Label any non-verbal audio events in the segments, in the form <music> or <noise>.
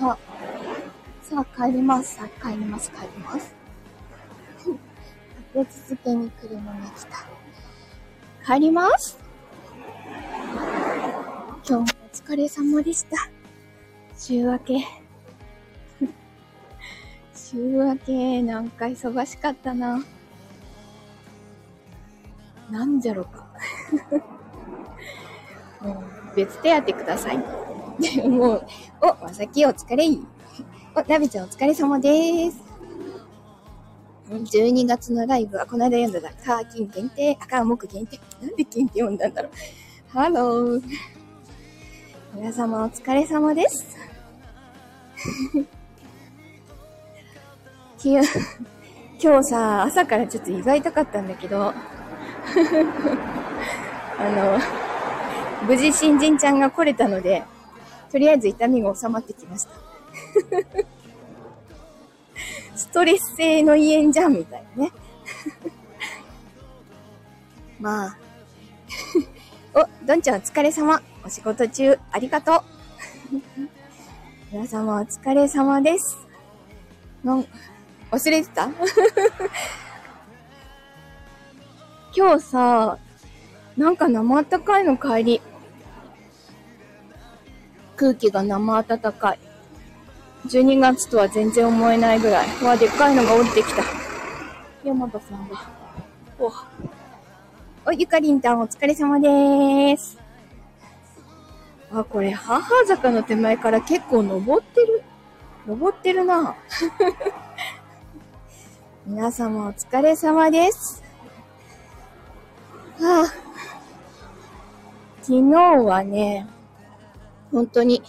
さあ、さあ帰ります。さあ帰ります、帰ります。<laughs> 立て続けに車が来た。帰ります。今日もお疲れ様でした。週明け。<laughs> 週明け、なんか忙しかったな。なんじゃろか。<laughs> もう、別手当ください。でもう、お、まさきお疲れい。お、なべちゃんお疲れ様です。12月のライブはこの間読んだだ。カーキン限定、赤木限定。なんで金って読んだんだろう。ハロー。皆様お疲れ様です。<laughs> 今日さ、朝からちょっと胃が痛かったんだけど、<laughs> あの、無事新人ちゃんが来れたので、とりあえず痛みが収まってきました。<laughs> ストレス性の胃炎じゃんみたいなね。<laughs> まあ。<laughs> お、どんちゃんお疲れ様。お仕事中ありがとう。皆様お疲れ様です。なん、忘れてた？今日さ、なんか生暖かいの帰り。空気が生暖かい。12月とは全然思えないぐらい。うわ、でっかいのが降りてきた。山田さんだ。お。お、ゆかりんたんお疲れ様でーす。あ、これ、母坂の手前から結構登ってる。登ってるな。<laughs> 皆様お疲れ様です。はあ、昨日はね、本当に、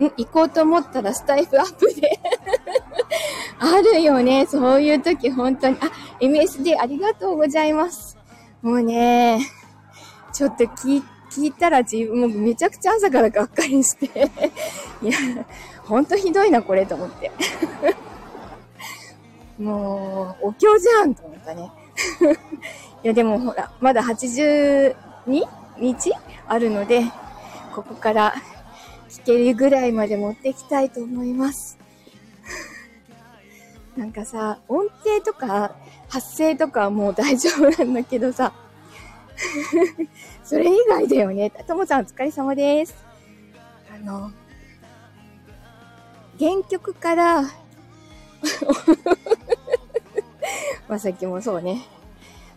ん行こうと思ったらスタイフアップで <laughs> あるよね。そういう時本当に。あ、MSD ありがとうございます。もうね、ちょっと聞い聞いたら自分もめちゃくちゃ朝からがっかりして。<laughs> いや、ほんとひどいな、これと思って。<laughs> もう、お経じゃんと思ったね。いや、でもほら、まだ82日？あるので、ここから聞けるぐらいまで持ってきたいと思います。<laughs> なんかさ、音程とか発声とかはもう大丈夫なんだけどさ、<laughs> それ以外だよね。ともさんお疲れ様です。あの、原曲から、<laughs> まさきもそうね。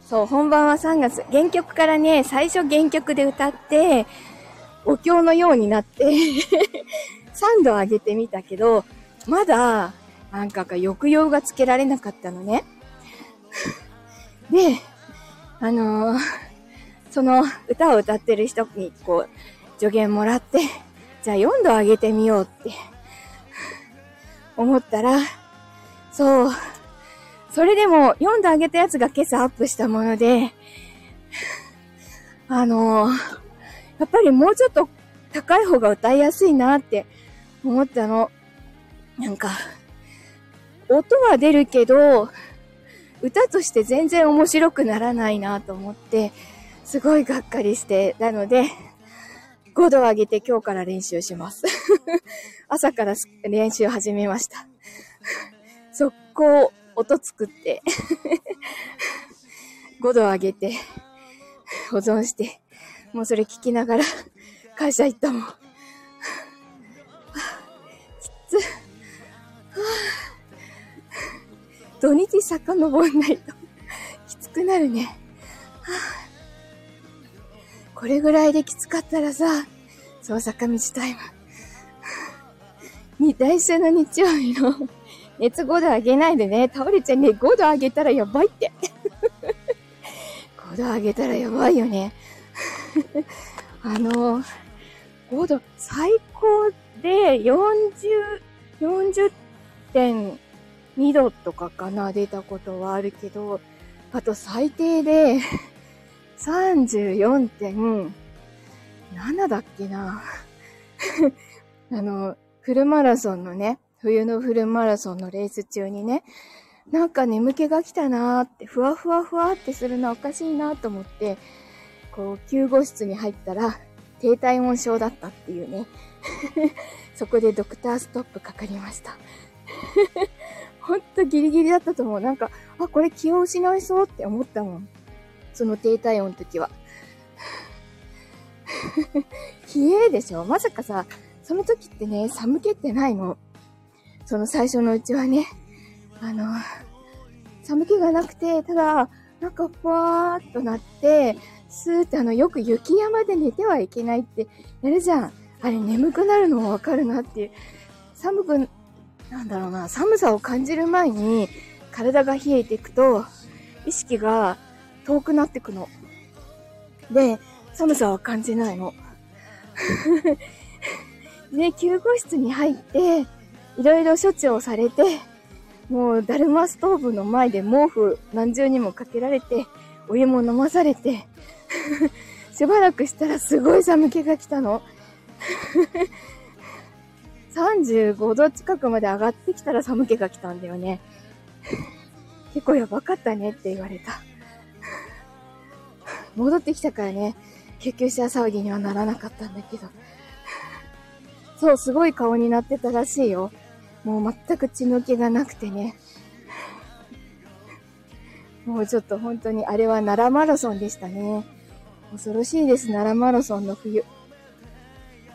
そう、本番は3月。原曲からね、最初原曲で歌って、お経のようになって、<laughs> 3度上げてみたけど、まだ、なんかか抑揚がつけられなかったのね。<laughs> で、あのーその歌を歌ってる人にこう、助言もらって、じゃあ4度上げてみようって思ったら、そう、それでも4度上げたやつが今朝アップしたもので、あのーやっぱりもうちょっと高い方が歌いやすいなって思ったの。なんか、音は出るけど、歌として全然面白くならないなと思って、すごいがっかりして、なので、5度上げて今日から練習します。<laughs> 朝から練習始めました。速攻音作って、<laughs> 5度上げて、保存して、もうそれ聞きながら <laughs> 会社行ったもん。はあきつ。はあ土日遡んないときつくなるね。はあこれぐらいできつかったらさ、そう坂道タイム。に、来週の日曜日の熱5度上げないでね、倒れちゃうね、5度上げたらやばいって。<laughs> 5度上げたらやばいよね。あの、5度、最高で40、40.2度とかかな、出たことはあるけど、あと最低で34.7だっけな。<laughs> あの、フルマラソンのね、冬のフルマラソンのレース中にね、なんか眠気が来たなーって、ふわふわふわってするのはおかしいなと思って、こう、救護室に入ったら、低体温症だったっていうね。<laughs> そこでドクターストップかかりました。<laughs> ほんとギリギリだったと思う。なんか、あ、これ気を失いそうって思ったもん。その低体温の時は。<laughs> 冷えでしょ？まさかさ、その時ってね、寒気ってないの。その最初のうちはね。あの、寒気がなくて、ただ、なんかふわーっとなって、スーってあの、よく雪山で寝てはいけないってやるじゃん。あれ眠くなるのもわかるなっていう。寒く、なんだろうな、寒さを感じる前に体が冷えていくと、意識が遠くなってくの。で、寒さは感じないの。<laughs> で、救護室に入って、いろいろ処置をされて、もう、だるまストーブの前で毛布何重にもかけられて、お湯も飲まされて、<laughs> しばらくしたらすごい寒気が来たの。<laughs> 35度近くまで上がってきたら寒気が来たんだよね。結構やばかったねって言われた。戻ってきたからね、救急車騒ぎにはならなかったんだけど。そう、すごい顔になってたらしいよ。もう全く血の気がなくてね。もうちょっと本当にあれは奈良マラソンでしたね。恐ろしいです、奈良マラソンの冬。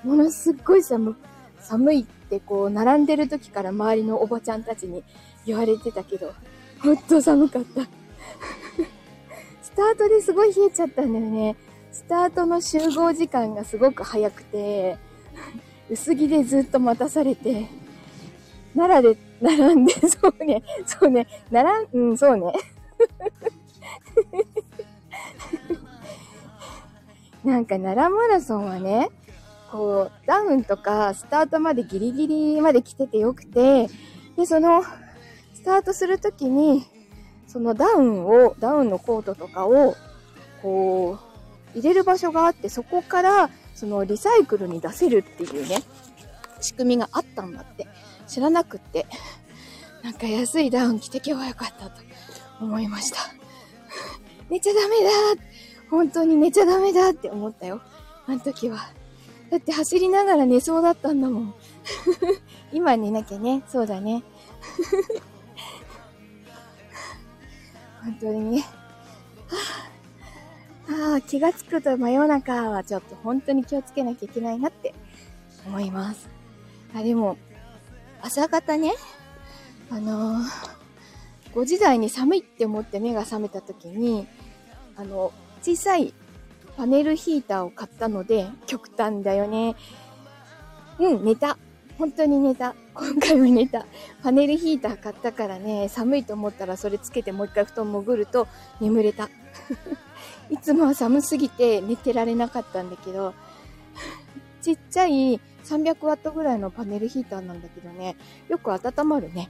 ものすっごい寒、寒いってこう、並んでる時から周りのおばちゃんたちに言われてたけど、ほんと寒かった。<laughs> スタートですごい冷えちゃったんだよね。スタートの集合時間がすごく早くて、薄着でずっと待たされて、奈良で並んで、<laughs> そうね、そうね、並ん、うん、そうね。なんか奈良マラソンはね、こう、ダウンとかスタートまでギリギリまで来ててよくて、で、その、スタートするときに、そのダウンを、ダウンのコートとかを、こう、入れる場所があって、そこから、そのリサイクルに出せるっていうね、仕組みがあったんだって。知らなくって、なんか安いダウン着てけばよかったと思いました。寝ちゃダメだ本当に寝ちゃダメだって思ったよ。あの時は。だって走りながら寝そうだったんだもん。<laughs> 今寝なきゃね。そうだね。<laughs> 本当にね。<sighs> あ、あ気がつくと真夜中はちょっと本当に気をつけなきゃいけないなって思います。あ、でも、朝方ね、あのー、5時台に寒いって思って目が覚めた時に、あの、小さいパネルヒーターを買ったので、極端だよね。うん、寝た。本当に寝た。今回は寝た。パネルヒーター買ったからね、寒いと思ったらそれつけてもう一回布団潜ると眠れた。<laughs> いつもは寒すぎて寝てられなかったんだけど、<laughs> ちっちゃい300ワットぐらいのパネルヒーターなんだけどね、よく温まるね。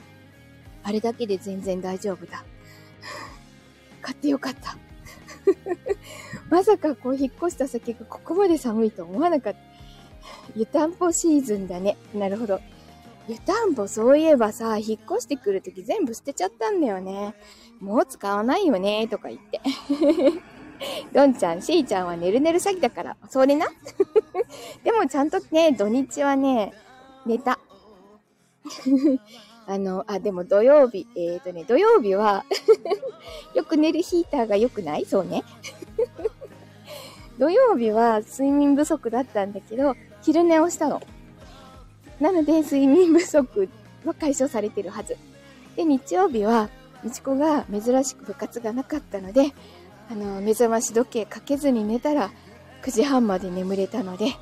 あれだけで全然大丈夫だ。<laughs> 買ってよかった。<laughs> まさかこう引っ越した先がここまで寒いと思わなかった。湯たんぽシーズンだね。なるほど。湯たんぽそういえばさ、引っ越してくるとき全部捨てちゃったんだよね。もう使わないよね、とか言って。<laughs> どんちゃん、しーちゃんはねるねる詐欺だから、それな？<laughs> でもちゃんとね、土日はね、寝た。あの、あ、でも土曜日、えっ、ー、とね、土曜日は <laughs> よく寝るヒーターが良くない？そうね。<laughs> 土曜日は睡眠不足だったんだけど、昼寝をしたの。なので、睡眠不足は解消されてるはず。で、日曜日は、みちこが珍しく部活がなかったので、あの、目覚まし時計かけずに寝たら、9時半まで眠れたので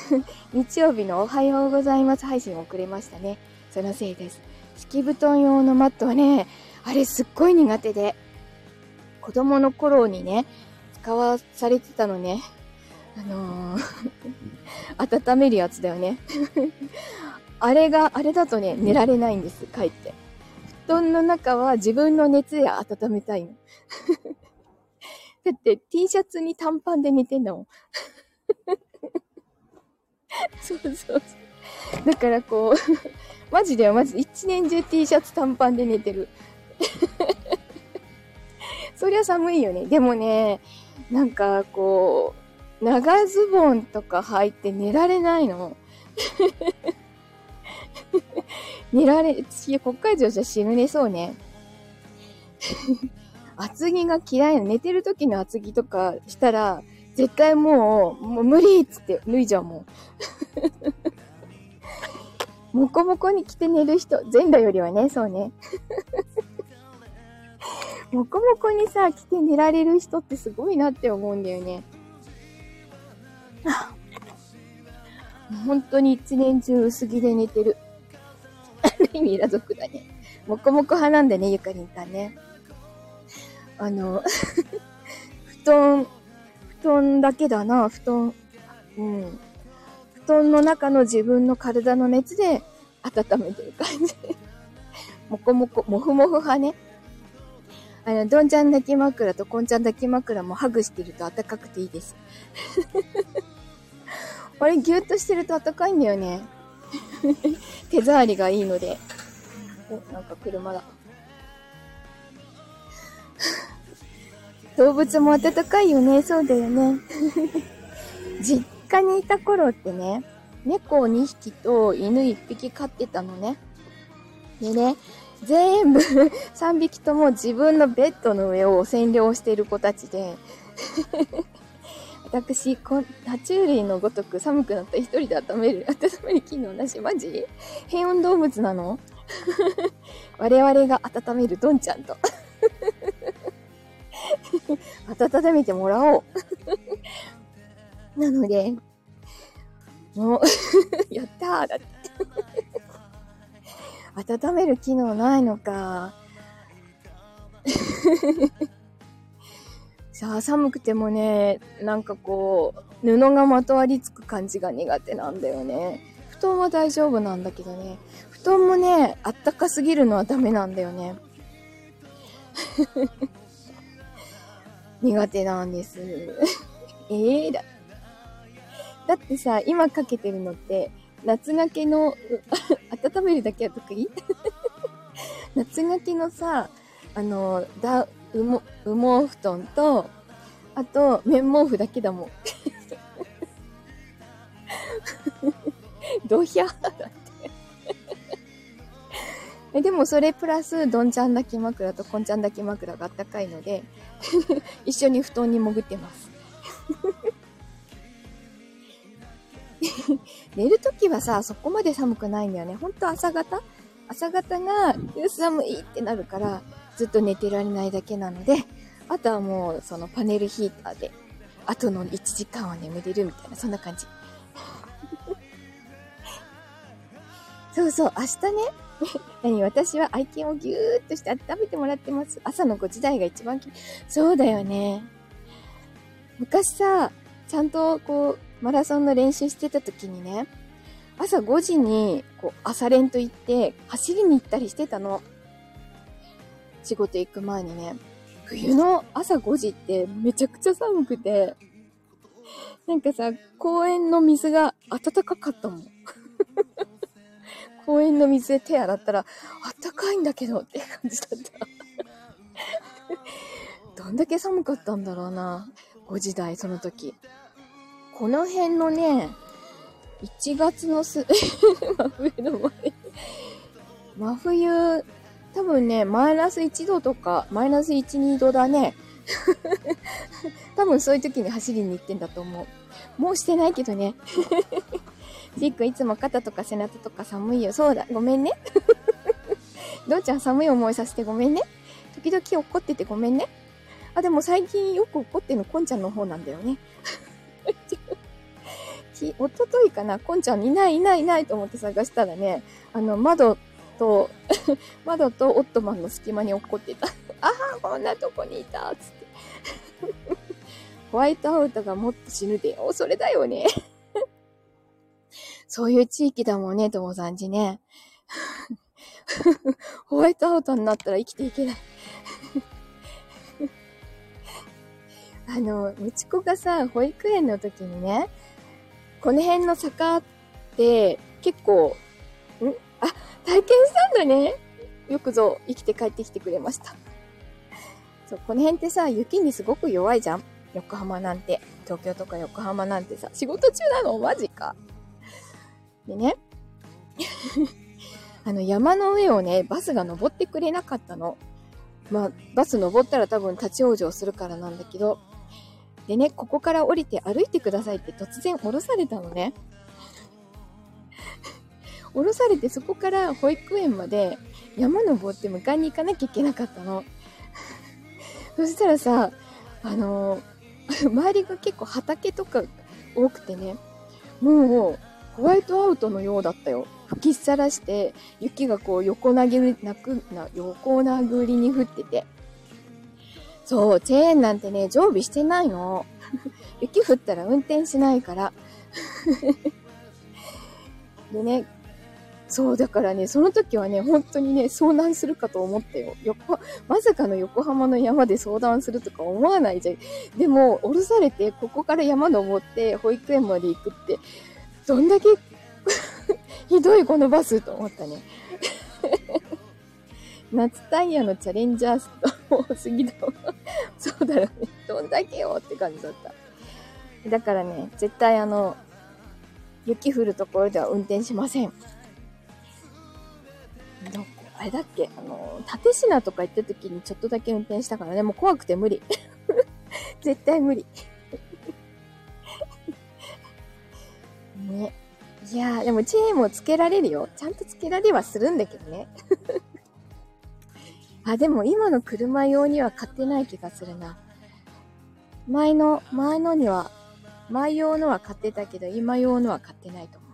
<laughs> 日曜日のおはようございます配信遅れましたね。そのせいです。敷布団用のマットはね、あれすっごい苦手で、子供の頃にね、使わされてたのね。あのー <laughs> 温めるやつだよね <laughs> あれが、あれだとね、寝られないんです、帰って。布団の中は自分の熱で温めたいの。<laughs> だって T シャツに短パンで寝てんだもん。そうそうそう。だからこう、<laughs> マジではマジで一年中 T シャツ短パンで寝てる。<laughs> そりゃ寒いよね。でもね、なんかこう、長ズボンとか履いて寝られないの。<laughs> 寝られ、いや、北海道じゃ死ぬねそうね。厚着が嫌いな、寝てる時の厚着とかしたら、絶対もう、もう無理っつって脱いじゃうもん。もこもこに着て寝る人、全裸よりはね、そうね。もこもこにさ、着て寝られる人ってすごいなって思うんだよね。本当に一年中薄着で寝てる。ある意味、裸族だね。もこもこ派なんだね、ゆかりんたんね。あの、<laughs> 布団、布団だけだな、布団。うん。布団の中の自分の体の熱で温めてる感じ。もこもこ、もふもふ派ね。あの、どんちゃん抱き枕とこんちゃん抱き枕もハグしてると暖かくていいです。<laughs> あれ、ぎゅっとしてると暖かいんだよね。<laughs> 手触りがいいので。お、なんか車だ。<laughs> 動物も暖かいよね。そうだよね。実家にいた頃ってね、猫を2匹と犬1匹飼ってたのね。でね、全部 <laughs> 3匹とも自分のベッドの上を占領している子たちで <laughs> 私、こ爬虫類のごとく寒くなった一人で温める、<laughs> 温める機能なしマジ？変温動物なの？我々が温めるドンちゃんと。温めてもらおう。なので、もう <laughs> やったーだって温める機能ないのか。<laughs> さあ、寒くてもね、なんかこう、布がまとわりつく感じが苦手なんだよね。布団は大丈夫なんだけどね。布団もね、あったかすぎるのはダメなんだよね。<laughs> 苦手なんです。ええー、だ。だってさ、今かけてるのって、夏がけの、<laughs> 温めるだけは得意？<laughs> 夏がけのさ、あの、だ、羽毛、羽毛布団と、あと、綿毛布だけだもん。<laughs> ドヒャーだってえ。でもそれプラス、どんちゃん抱き枕とこんちゃん抱き枕があったかいので一緒に布団に潜ってます <laughs> 寝るときはさ、そこまで寒くないんだよね。ほんと朝方？朝方が寒いってなるから、ずっと寝てられないだけなので、あとはもうそのパネルヒーターで、あとの1時間は眠れるみたいな、そんな感じ。<laughs> そうそう、明日ね、<laughs> 何私は愛犬をぎゅーっとして温めてもらってます。朝の5時台が一番き、そうだよね。昔さ、ちゃんとこう、マラソンの練習してた時にね、朝5時に、こう、朝練と言って、走りに行ったりしてたの。仕事行く前にね。冬の朝5時ってめちゃくちゃ寒くて、なんかさ、公園の水が暖かかったもん。公園の水で手洗ったら、あったかいんだけどって感じだった。どんだけ寒かったんだろうな。5時台、その時。この辺のね、1月のす、<laughs> 真冬の前。真冬、多分ね、マイナス1度とか、マイナス1、2度だね。<laughs> 多分そういう時に走りに行ってんだと思う。もうしてないけどね。<laughs> ジックいつも肩とか背中とか寒いよ。そうだ、ごめんね。どうちゃん寒い思いさせてごめんね。時々怒っててごめんね。あ、でも最近よく怒ってんのこんちゃんの方なんだよね。き、おとといかな、こんちゃんいないいないいないと思って探したらね、あの、窓と <laughs> 窓とオットマンの隙間に落っこってた。ああ、こんなとこにいたつって。<laughs> ホワイトアウトがもっと死ぬでよ。それだよね。<laughs> そういう地域だもんね、ともさんちね。ホワイトアウトになったら生きていけないあの、うち子がさ、保育園の時にね、この辺の坂って結構、ん？あ、体験したんだね。よくぞ生きて帰ってきてくれました。そう、この辺ってさ、雪にすごく弱いじゃん横浜なんて。東京とか横浜なんてさ、仕事中なの？マジか。でね。<laughs> あの山の上をね、バスが登ってくれなかったの。まあ、バス登ったら多分立ち往生するからなんだけど。でね、ここから降りて歩いてくださいって突然降ろされたのね。<laughs> 降ろされてそこから保育園まで山登って迎えに行かなきゃいけなかったの。<laughs> そしたらさ、あのー、<laughs> 周りが結構畑とか多くてね、もうホワイトアウトのようだったよ。吹きさらして、雪がこう横殴り、なく、な、横殴りに降ってて。そう、チェーンなんてね、常備してないの。<laughs> 雪降ったら運転しないから。<laughs> でね、そう、だからね、その時はね、本当にね、遭難するかと思ったよ。横、まさかの横浜の山で遭難するとか思わないじゃん。でも、降ろされて、ここから山登って、保育園まで行くって、どんだけ <laughs> ひどいこのバスと思ったね。夏タイヤのチャレンジャースト多すぎだわ。そうだろうね。どんだけよって感じだった。だからね、絶対あの、雪降るところでは運転しません。どこあれだっけ？あの、立品とか行った時にちょっとだけ運転したからね、もう怖くて無理。<laughs> 絶対無理。<laughs> ね。いやー、でもチェーンもつけられるよ。ちゃんとつけられはするんだけどね。あ、でも今の車用には買ってない気がするな。前の、前のには、前用のは買ってたけど、今用のは買ってないと思う。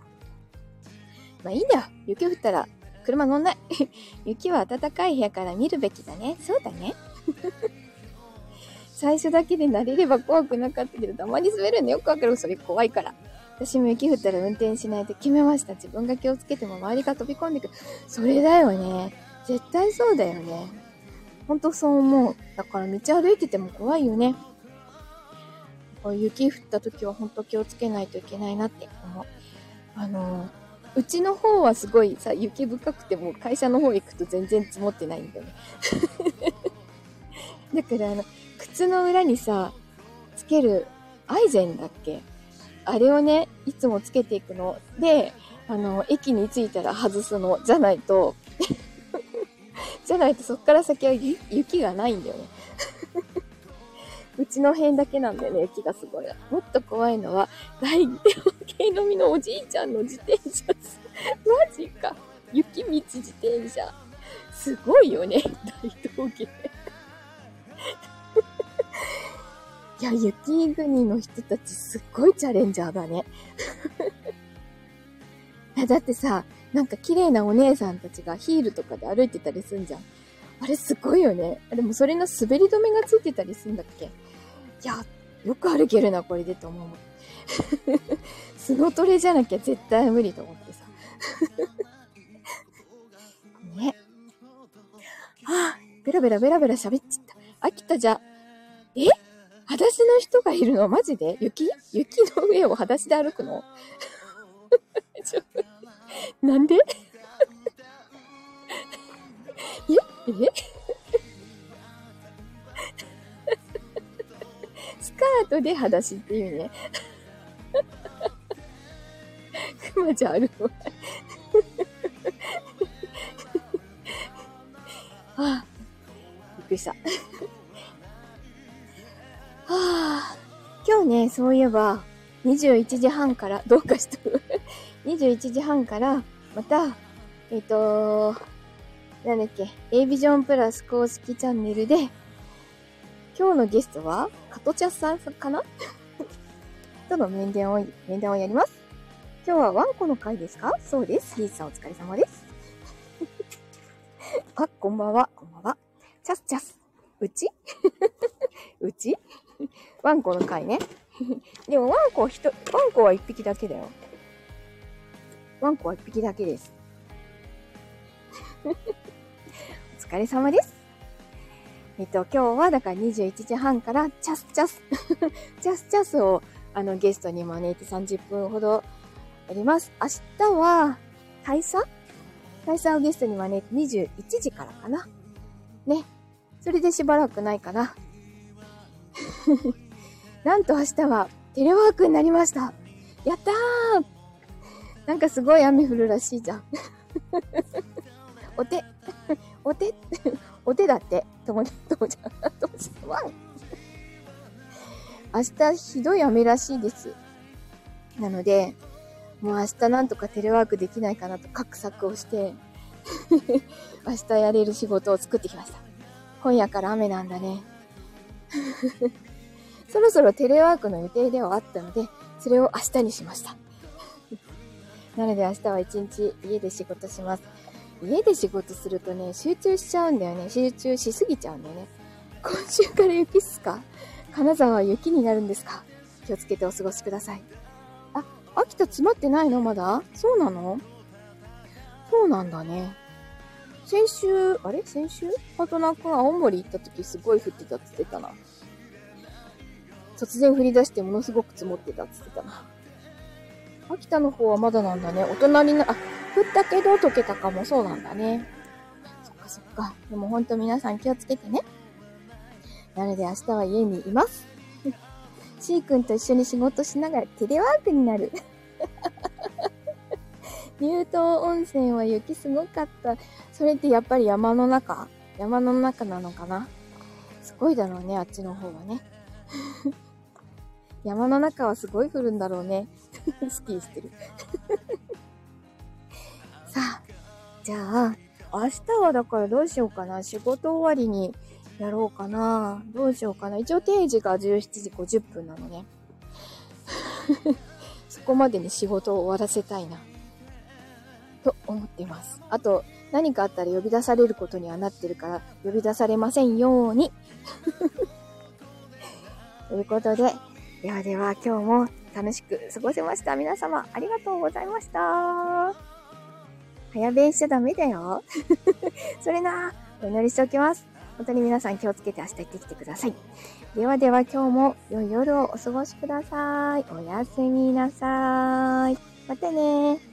まあいいんだよ。雪降ったら車乗んない。<laughs> 雪は暖かい部屋から見るべきだね。そうだね。<laughs> 最初だけで慣れれば怖くなかったけど、たまに滑るのよくわかる。それ怖いから。私も雪降ったら運転しないと決めました。自分が気をつけても周りが飛び込んでくる。それだよね。絶対そうだよね。ほんとそう思う。だから道歩いてても怖いよね。こう雪降った時はほんと気をつけないといけないなって思う。あのーうちの方はすごいさ、雪深くても会社の方行くと全然積もってないんだよね。<laughs> だからあの、靴の裏にさ、つけるアイゼンだっけ？あれをね、いつもつけていくの。で、あの、駅に着いたら外すの。じゃないと <laughs> じゃないとそっから先は雪がないんだよね。<laughs> うちの辺だけなんだよね、雪がすごい。もっと怖いのは、大系のみのおじいちゃんの自転車。<laughs> マジか。雪道自転車。すごいよね、大峠。<laughs> いや、雪国の人たちすっごいチャレンジャーだね。だってさ、なんか綺麗なお姉さんたちがヒールとかで歩いてたりすんじゃん。あれすごいよね。でもそれの滑り止めがついてたりすんだっけ？いや、よく歩けるな、これでと思う。<laughs> スノトレじゃなきゃ絶対無理と思ってさ。<laughs> ね。はあ、ベラベラベラベラ喋っちゃった。飽きたじゃ。え？裸足の人がいるの？マジで？雪？雪の上を裸足で歩くの？<laughs> なんで？え？え？スカートで裸足っていうね。くまちゃんあるわ。はあ、びっくりした。はあ、今日ね、そういえば、21時半から、どうかしとる。21時半から、また、えっ、ー、と、なんだっけ、A ビジョンプラス公式チャンネルで、今日のゲストは、カトチャさんかな？<laughs> との面談を、面談をやります。今日はワンコの会ですか？そうです。ヒーさんお疲れ様です。<laughs> あ、こんばんは。こんばんは。チャスチャス。うち？<laughs> うち？ワンコの会ね。でもワンコひと、ワンコは一匹だけだよ。ワンコは一匹だけです。<laughs> お疲れ様です。えっと、今日はだから21時半からチャスチャス <laughs> チャスチャスをあのゲストに招いて30分ほどやります。明日は大佐？大佐をゲストに招いて21時からかな。ね。それでしばらくないかな。<laughs> なんと明日はテレワークになりました。やったーなんかすごい雨降るらしいじゃん。お手、お手、お手だって。ともちゃん、ともちゃん、ともちゃん、ワン。明日ひどい雨らしいです。なので、もう明日なんとかテレワークできないかなと画策をして明日やれる仕事を作ってきました。今夜から雨なんだね。そろそろテレワークの予定ではあったので、それを明日にしました。なので明日は一日家で仕事します。家で仕事するとね、集中しちゃうんだよね。集中しすぎちゃうんだよね。今週から雪っすか？金沢は雪になるんですか？気をつけてお過ごしください。あ、秋田詰まってないの？まだ？そうなの？そうなんだね。先週、あれ？先週？パートナーくん青森行った時すごい降ってたって言ってたな。突然降り出してものすごく積もってたって言ってたな。秋田の方はまだなんだね。お隣の、あ、降ったけど溶けたかも。そうなんだね。そっかそっか。でもほんと皆さん気をつけてね。なので明日は家にいます。<laughs> C 君と一緒に仕事しながらテレワークになる。乳頭温泉は雪すごかった。それってやっぱり山の中？山の中なのかな？すごいだろうね、あっちの方はね。<laughs> 山の中はすごい降るんだろうね。スキーしてる。<laughs> さあ、じゃあ、明日はだからどうしようかな。仕事終わりにやろうかな。どうしようかな。一応定時が17時50分なのね。<laughs> そこまでに仕事を終わらせたいな。と思っています。あと、何かあったら呼び出されることにはなってるから、呼び出されませんように。<laughs> ということで、ではでは今日も楽しく過ごせました。皆様、ありがとうございました。早弁しちゃダメだよ。<laughs> それな、お祈りしておきます。本当に皆さん気をつけて明日行ってきてください。ではでは今日も良い夜をお過ごしください。おやすみなさい。またね